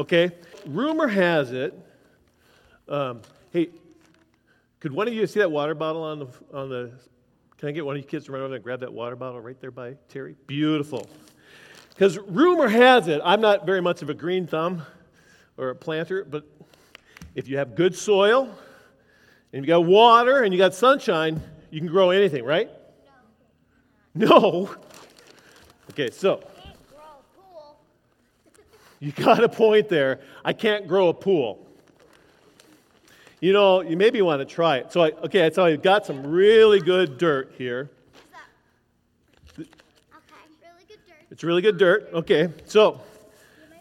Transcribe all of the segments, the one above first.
Okay? Rumor has it. Um, hey, could one of you see that water bottle on the, on the. Can I get one of you kids to run over there and grab that water bottle right there by Terry? Beautiful. Because rumor has it, I'm not very much of a green thumb or a planter, but if you have good soil and you got water and you got sunshine, you can grow anything, right? No. No. Okay, so you got a point there. I can't grow a pool. You know, you maybe want to try it. So, I, okay, so I've got some really good dirt here. Okay, really good dirt. It's really good dirt. Okay, so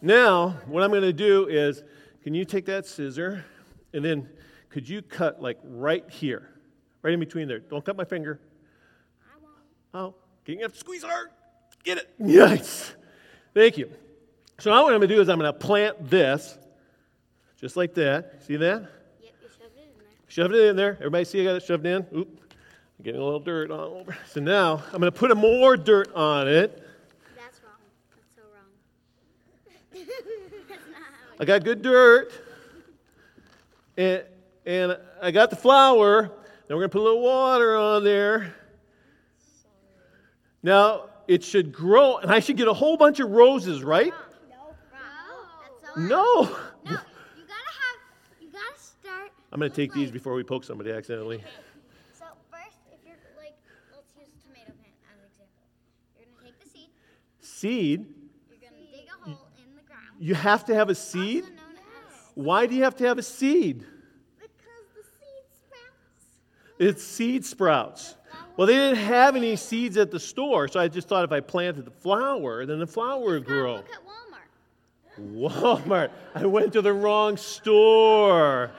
now what I'm going to do is can you take that scissor and then could you cut like right here, right in between there? Don't cut my finger. I won't. Oh, you have to squeeze hard. Get it. Yes. Thank you. So now what I'm going to do is I'm going to plant this just like that. See that? Yep, you shoved it in there. Shoved it in there. Everybody see I got it shoved in? Oop. I'm getting a little dirt all over. So now I'm going to put more dirt on it. That's wrong. That's so wrong. That's not how I got good dirt. And, and I got the flower. Now we're going to put a little water on there. Now it should grow, and I should get a whole bunch of roses, right? No, wrong. That's so No. No, you gotta have, you gotta start. I'm going to take these before we poke somebody accidentally. So first, if you're like, let's use tomato plant as an example. You're gonna take the seed. Seed, You're gonna dig a hole in the ground. you have to have a seed? Also known as Why do you have to have a seed? because the seed sprouts. It's seed sprouts. Well, they didn't have any seeds at the store, so I just thought if I planted the flower, then the flower would grow. Walmart. I went to the wrong store.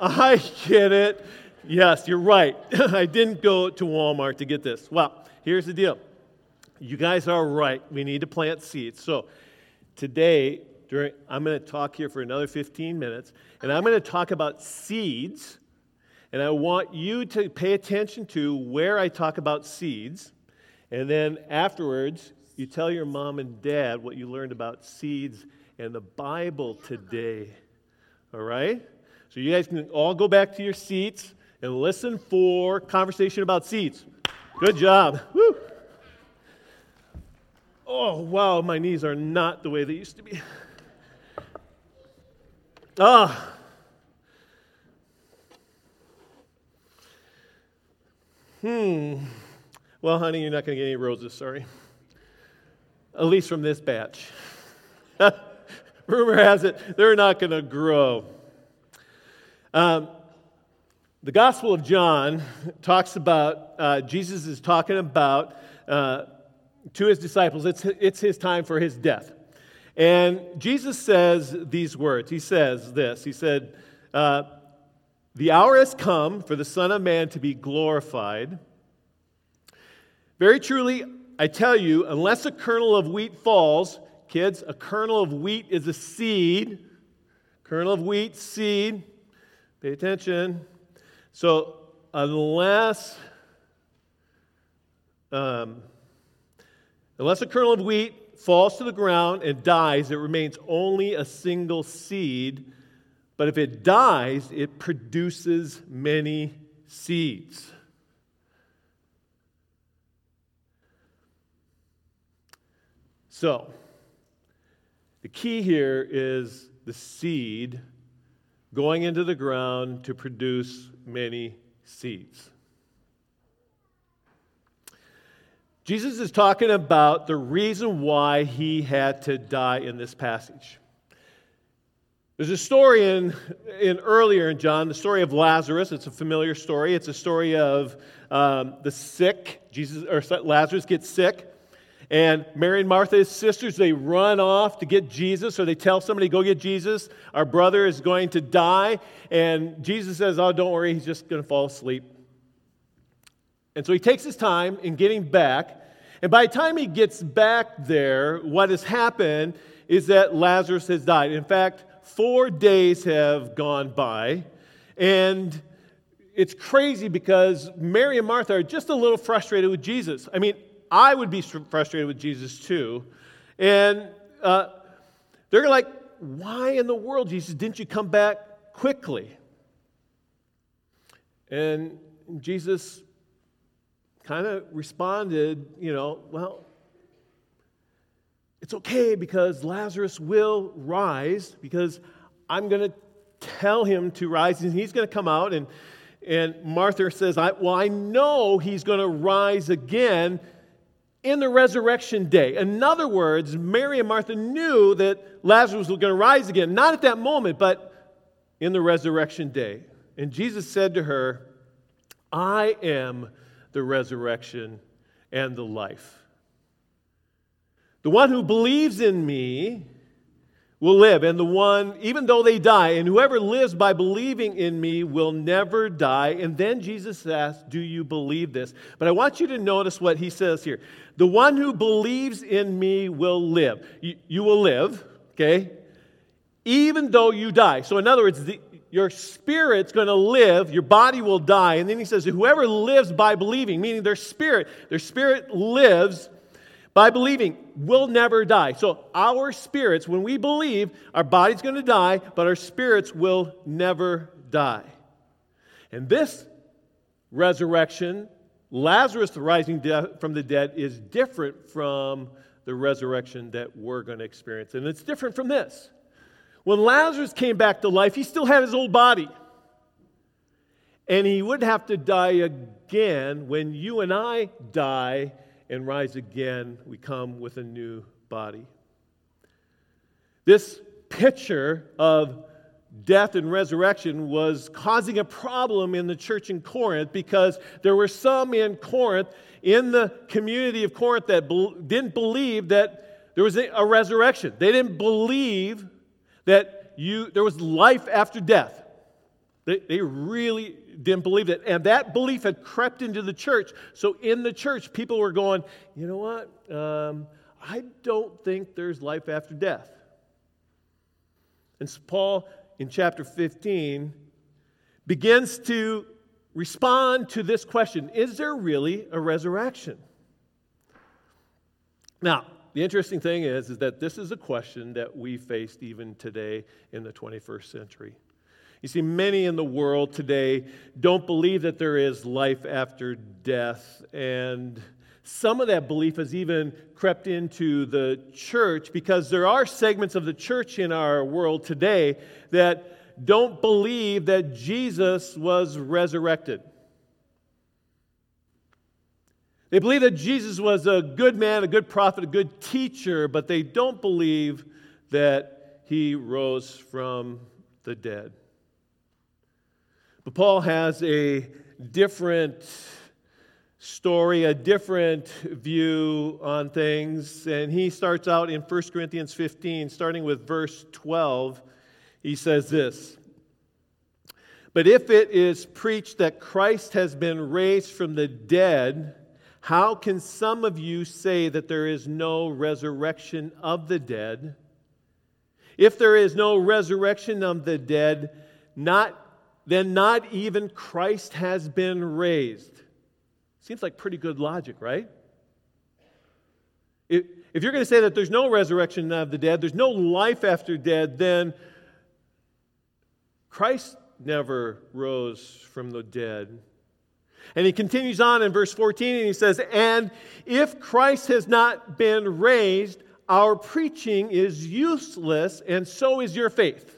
I get it. Yes, you're right. I didn't go to Walmart to get this. Well, here's the deal. You guys are right. We need to plant seeds. So today, during, I'm going to talk here for another 15 minutes, and I'm going to talk about seeds. And I want you to pay attention to where I talk about seeds. And then afterwards, you tell your mom and dad what you learned about seeds and the Bible today. All right? So you guys can all go back to your seats and listen for conversation about seeds. Good job. Woo. Oh, wow, my knees are not the way they used to be. Ah. Hmm. Well, honey, you're not going to get any roses, sorry. At least from this batch. Rumor has it they're not going to grow. Um, the Gospel of John talks about, uh, Jesus is talking about uh, to his disciples, it's, it's his time for his death. And Jesus says these words. He says this He said, uh, The hour has come for the Son of Man to be glorified. Very truly, I tell you, unless a kernel of wheat falls, kids, a kernel of wheat is a seed. Kernel of wheat, seed. Pay attention. So, unless um, unless a kernel of wheat falls to the ground and dies, it remains only a single seed. But if it dies, it produces many seeds. So, the key here is the seed going into the ground to produce many seeds. Jesus is talking about the reason why he had to die in this passage. There's a story in, in earlier in John, the story of Lazarus. It's a familiar story. It's a story of um, the sick. Jesus or Lazarus gets sick, and Mary and Martha, his sisters, they run off to get Jesus, or they tell somebody, "Go get Jesus. Our brother is going to die." And Jesus says, "Oh, don't worry. He's just going to fall asleep." And so he takes his time in getting back. And by the time he gets back there, what has happened is that Lazarus has died. In fact, four days have gone by. And it's crazy because Mary and Martha are just a little frustrated with Jesus. I mean, I would be frustrated with Jesus too. And uh, they're like, why in the world, Jesus, didn't you come back quickly? And Jesus kind of responded, you know, well, it's okay because Lazarus will rise because I'm going to tell him to rise and he's going to come out and and Martha says, I, Well, I know he's going to rise again in the resurrection day. In other words, Mary and Martha knew that Lazarus was going to rise again, not at that moment, but in the resurrection day. And Jesus said to her, I am the resurrection and the life. The one who believes in me will live, and the one, even though they die, and whoever lives by believing in me will never die. And then Jesus asks, Do you believe this? But I want you to notice what he says here. The one who believes in me will live. You, you will live, okay? Even though you die. So, in other words, the, your spirit's going to live, your body will die. And then he says, Whoever lives by believing, meaning their spirit, their spirit lives by believing, we'll never die. So, our spirits, when we believe, our body's going to die, but our spirits will never die. And this resurrection, Lazarus rising from the dead, is different from the resurrection that we're going to experience. And it's different from this. When Lazarus came back to life, he still had his old body. And he would have to die again when you and I die and rise again, we come with a new body. This picture of death and resurrection was causing a problem in the church in Corinth because there were some in Corinth, in the community of Corinth, that didn't believe that there was a, a resurrection. They didn't believe that you, there was life after death. They, they really didn't believe it. And that belief had crept into the church. So in the church, people were going, you know what? Um, I don't think there's life after death. And so Paul, in chapter 15, begins to respond to this question Is there really a resurrection? Now, the interesting thing is, is that this is a question that we faced even today in the 21st century. You see, many in the world today don't believe that there is life after death. And some of that belief has even crept into the church because there are segments of the church in our world today that don't believe that Jesus was resurrected. They believe that Jesus was a good man, a good prophet, a good teacher, but they don't believe that he rose from the dead. But Paul has a different story, a different view on things. And he starts out in 1 Corinthians 15, starting with verse 12. He says this But if it is preached that Christ has been raised from the dead, how can some of you say that there is no resurrection of the dead? If there is no resurrection of the dead, not then not even Christ has been raised. Seems like pretty good logic, right? If, if you're going to say that there's no resurrection of the dead, there's no life after dead, then Christ never rose from the dead. And he continues on in verse 14 and he says, And if Christ has not been raised, our preaching is useless, and so is your faith.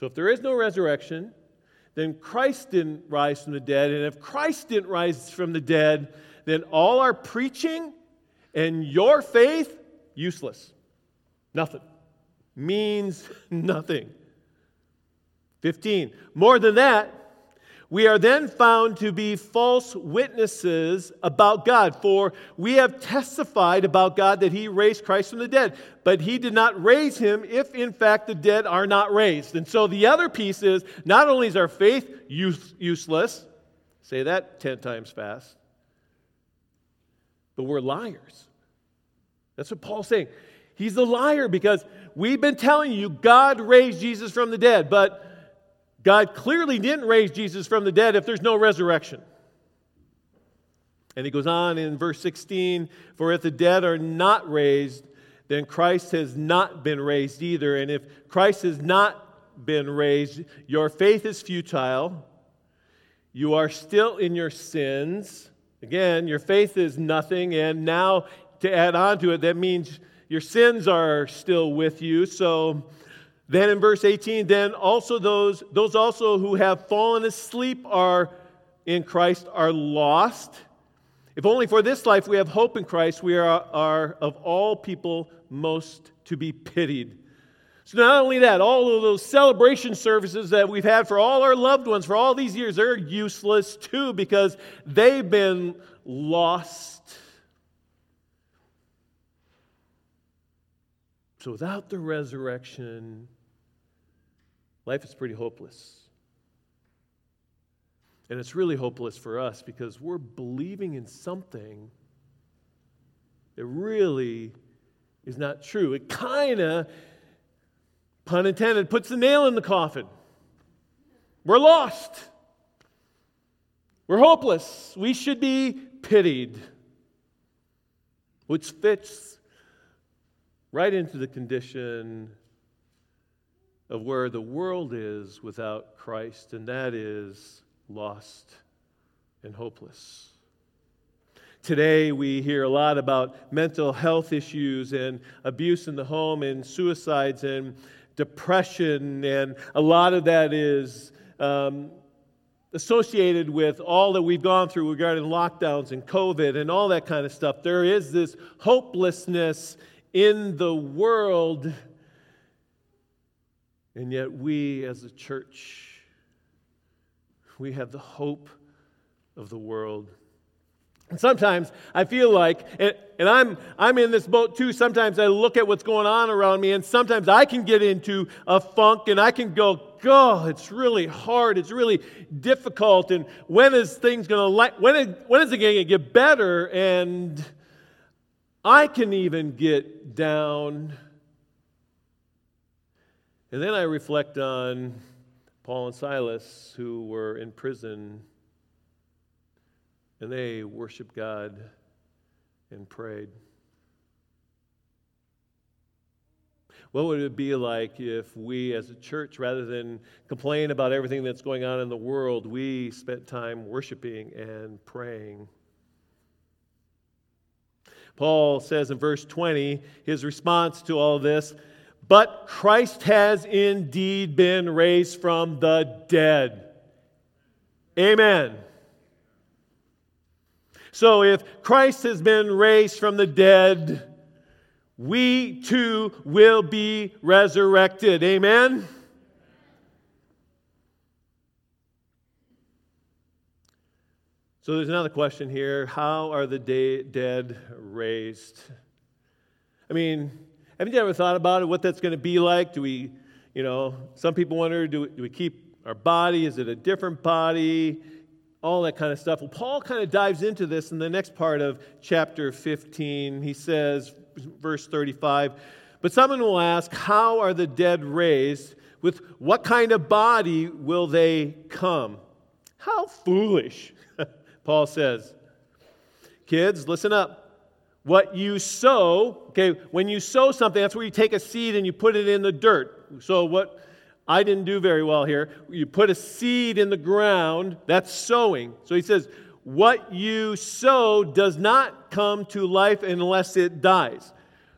So if there is no resurrection, then Christ didn't rise from the dead. And if Christ didn't rise from the dead, then all our preaching and your faith, useless. Nothing. Means nothing. 15. More than that, we are then found to be false witnesses about God, for we have testified about God that He raised Christ from the dead, but He did not raise Him if, in fact, the dead are not raised. And so the other piece is not only is our faith use, useless, say that 10 times fast, but we're liars. That's what Paul's saying. He's a liar because we've been telling you God raised Jesus from the dead, but God clearly didn't raise Jesus from the dead if there's no resurrection. And he goes on in verse 16 For if the dead are not raised, then Christ has not been raised either. And if Christ has not been raised, your faith is futile. You are still in your sins. Again, your faith is nothing. And now to add on to it, that means your sins are still with you. So then in verse 18, then also those, those also who have fallen asleep are in Christ are lost. If only for this life we have hope in Christ, we are, are of all people most to be pitied. So, not only that, all of those celebration services that we've had for all our loved ones for all these years, they're useless too because they've been lost. So, without the resurrection, life is pretty hopeless. And it's really hopeless for us because we're believing in something that really is not true. It kind of, pun intended, puts the nail in the coffin. We're lost. We're hopeless. We should be pitied, which fits right into the condition of where the world is without Christ, and that is lost and hopeless. Today, we hear a lot about mental health issues and abuse in the home and suicides and depression, and a lot of that is um, associated with all that we've gone through regarding lockdowns and COVID and all that kind of stuff. There is this hopelessness in the world, and yet we as a church, we have the hope of the world and sometimes I feel like, and, and, I'm, I'm in this boat too, sometimes I look at what's going on around me, and sometimes I can get into a funk and I can go, God, it's really hard. It's really difficult. And when is things going to, when is, when is it going to get better? And I can even get down. And then I reflect on Paul and Silas, who were in prison and they worshiped God and prayed. What would it be like if we as a church, rather than complain about everything that's going on in the world, we spent time worshiping and praying? Paul says in verse 20, his response to all this, but Christ has indeed been raised from the dead. Amen. So if Christ has been raised from the dead, we too will be resurrected. Amen? So there's another question here. How are the de- dead raised? I mean, haven't you ever thought about it, what that's going to be like? Do we, you know, some people wonder do we, do we keep our body? Is it a different body? all that kind of stuff. Well, Paul kind of dives into this in the next part of chapter 15. He says, verse 35, but someone will ask, How are the dead raised? With what kind of body will they come? How foolish, Paul says. Kids, listen up. What you sow, okay, when you sow something, that's where you take a seed and you put it in the dirt. So, what I didn't do very well here. You put a seed in the ground, that's sowing. So he says, What you sow does not come to life unless it dies.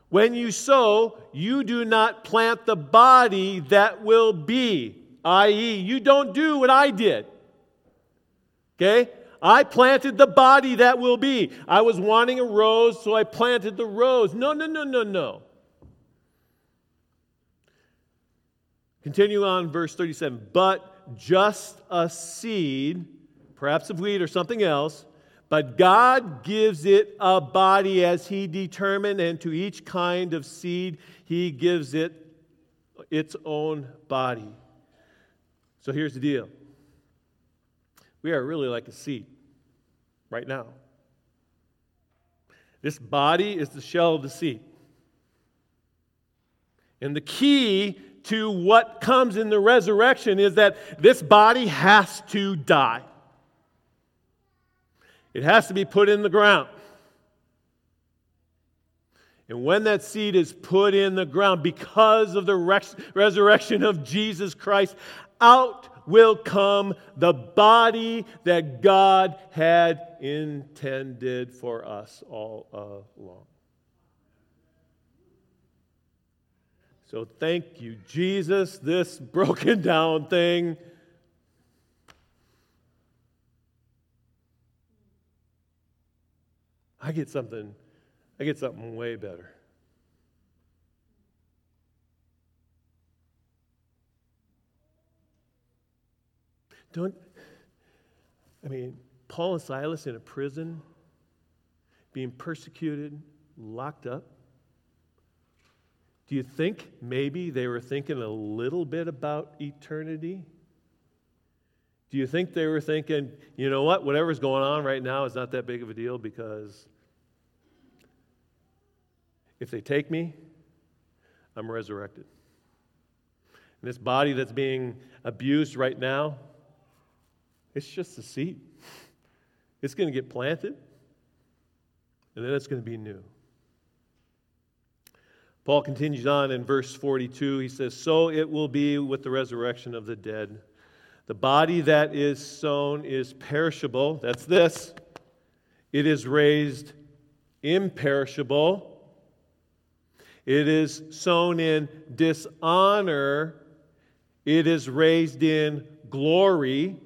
When you sow, you do not plant the body that will be, i.e., you don't do what I did. Okay? I planted the body that will be. I was wanting a rose, so I planted the rose. No, no, no, no, no. Continue on, verse 37. But just a seed, perhaps of wheat or something else, but God gives it a body as He determined, and to each kind of seed, He gives it its own body. So here's the deal we are really like a seed right now. This body is the shell of the seed. And the key to what comes in the resurrection is that this body has to die. It has to be put in the ground. And when that seed is put in the ground because of the res- resurrection of Jesus Christ, out will come the body that God had intended for us all along. So thank you, Jesus, this broken down thing. I get something, I get something way better. Don't, I mean, Paul and Silas in a prison, being persecuted, locked up. Do you think maybe they were thinking a little bit about eternity? Do you think they were thinking, you know what, whatever's going on right now is not that big of a deal because if they take me, I'm resurrected. And this body that's being abused right now, it's just a seed. It's going to get planted, and then it's going to be new. Paul continues on in verse 42. He says, So it will be with the resurrection of the dead. The body that is sown is perishable. That's this. It is raised imperishable. It is sown in dishonor. It is raised in glory.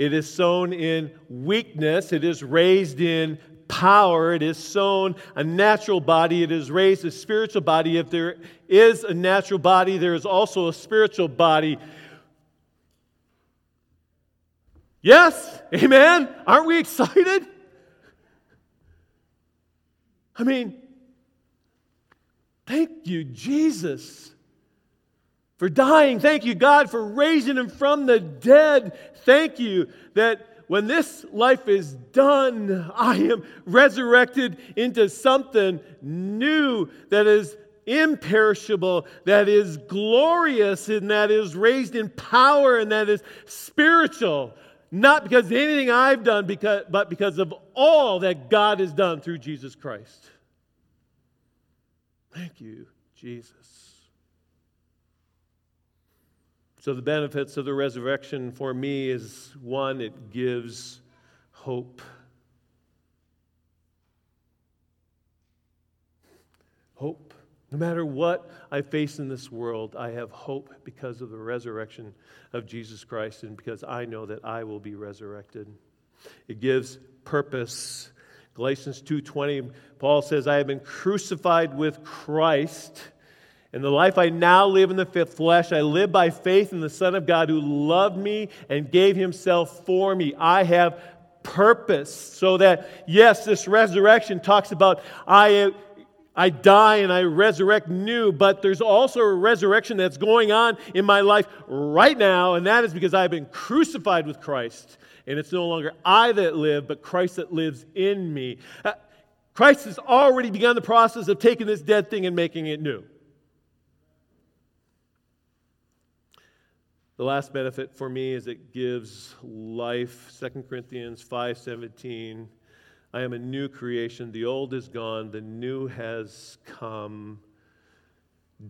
It is sown in weakness. It is raised in power. It is sown a natural body. It is raised a spiritual body. If there is a natural body, there is also a spiritual body. Yes? Amen? Aren't we excited? I mean, thank you, Jesus for dying. Thank you, God, for raising him from the dead. Thank you that when this life is done, I am resurrected into something new that is imperishable, that is glorious, and that is raised in power, and that is spiritual. Not because of anything I've done, but because of all that God has done through Jesus Christ. Thank you, Jesus. So, the benefits of the resurrection for me is one, it gives hope. Hope. No matter what I face in this world, I have hope because of the resurrection of Jesus Christ and because I know that I will be resurrected. It gives purpose. Galatians 2:20 Paul says I have been crucified with Christ in the life I now live in the flesh, I live by faith in the Son of God who loved me and gave himself for me. I have purpose so that, yes, this resurrection talks about I, I die and I resurrect new, but there's also a resurrection that's going on in my life right now, and that is because I've been crucified with Christ. And it's no longer I that live, but Christ that lives in me. Uh, Christ has already begun the process of taking this dead thing and making it new. The last benefit for me is it gives life. 2 Corinthians 5:17. I am a new creation. The old is gone, the new has come.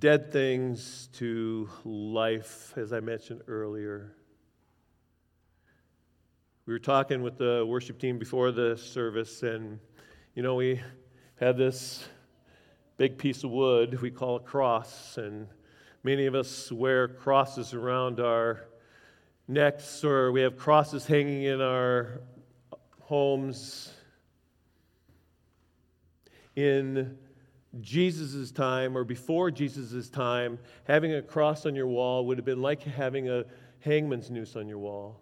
Dead things to life, as I mentioned earlier. We were talking with the worship team before the service, and you know, we had this big piece of wood we call a cross, and Many of us wear crosses around our necks, or we have crosses hanging in our homes. In Jesus' time, or before Jesus' time, having a cross on your wall would have been like having a hangman's noose on your wall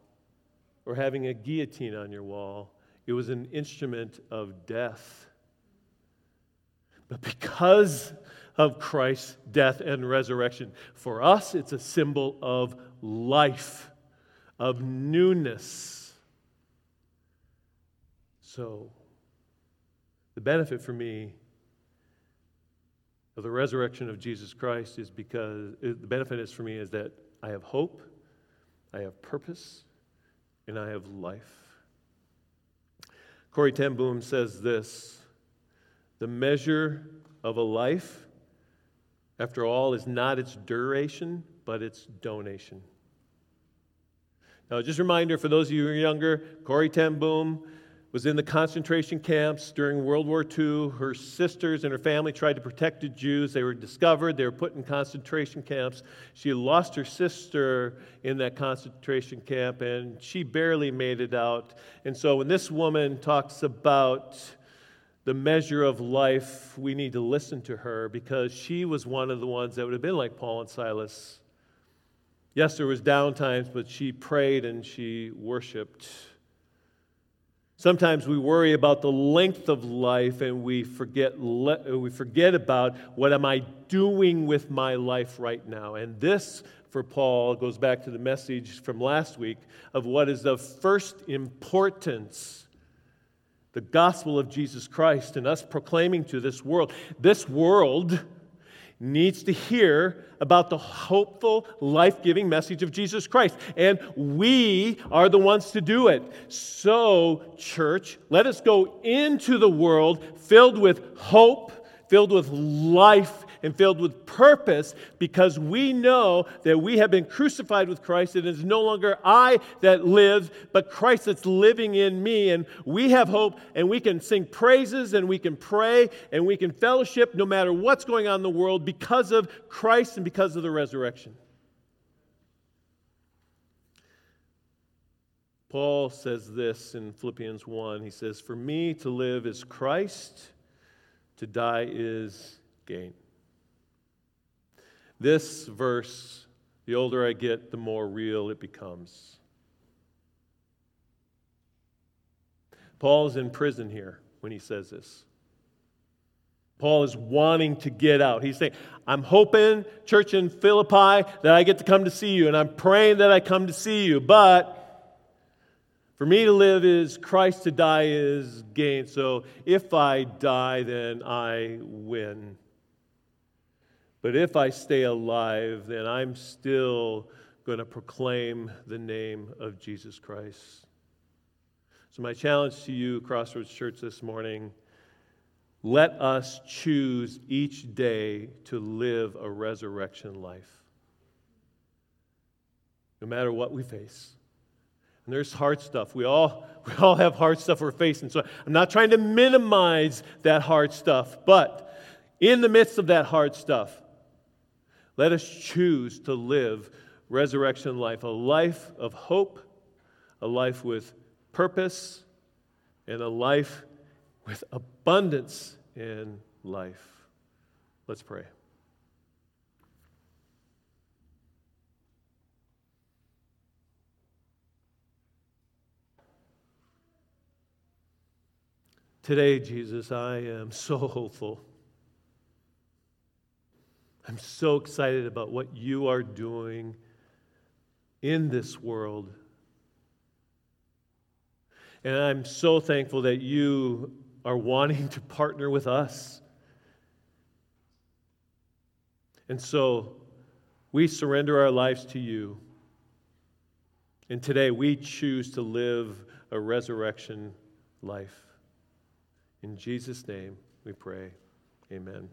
or having a guillotine on your wall. It was an instrument of death. But because of Christ's death and resurrection. For us, it's a symbol of life, of newness. So, the benefit for me of the resurrection of Jesus Christ is because uh, the benefit is for me is that I have hope, I have purpose, and I have life. Corrie ten Boom says this The measure of a life, after all, is not its duration, but its donation. Now, just a reminder for those of you who are younger, Corrie ten Boom was in the concentration camps during World War II. Her sisters and her family tried to protect the Jews. They were discovered, they were put in concentration camps. She lost her sister in that concentration camp, and she barely made it out. And so, when this woman talks about the measure of life, we need to listen to her because she was one of the ones that would have been like Paul and Silas Yes, there was down times, but she prayed and she worshiped. Sometimes we worry about the length of life and we forget, we forget about what am I doing with my life right now. And this, for Paul, goes back to the message from last week of what is of first importance the gospel of Jesus Christ and us proclaiming to this world. This world needs to hear about the hopeful, life giving message of Jesus Christ. And we are the ones to do it. So, church, let us go into the world filled with hope, filled with life and filled with purpose because we know that we have been crucified with Christ. It is no longer I that lives, but Christ that's living in me. And we have hope and we can sing praises and we can pray and we can fellowship no matter what's going on in the world because of Christ and because of the resurrection. Paul says this in Philippians 1. He says, For me to live is Christ, to die is gain. This verse, the older I get, the more real it becomes. Paul's in prison here when he says this. Paul is wanting to get out. He's saying, I'm hoping, church in Philippi, that I get to come to see you, and I'm praying that I come to see you, but for me to live is Christ, to die is gain. So if I die, then I win. But if I stay alive, then I'm still going to proclaim the name of Jesus Christ. So, my challenge to you, Crossroads Church, this morning let us choose each day to live a resurrection life, no matter what we face. And there's hard stuff. We all, we all have hard stuff we're facing. So I'm not trying to minimize that hard stuff, but in the midst of that hard stuff, let us choose to live resurrection life, a life of hope, a life with purpose, and a life with abundance in life. Let's pray. Today, Jesus, I am so hopeful. I'm so excited about what you are doing in this world. And I'm so thankful that you are wanting to partner with us. And so we surrender our lives to you. And today we choose to live a resurrection life. In Jesus' name we pray. Amen.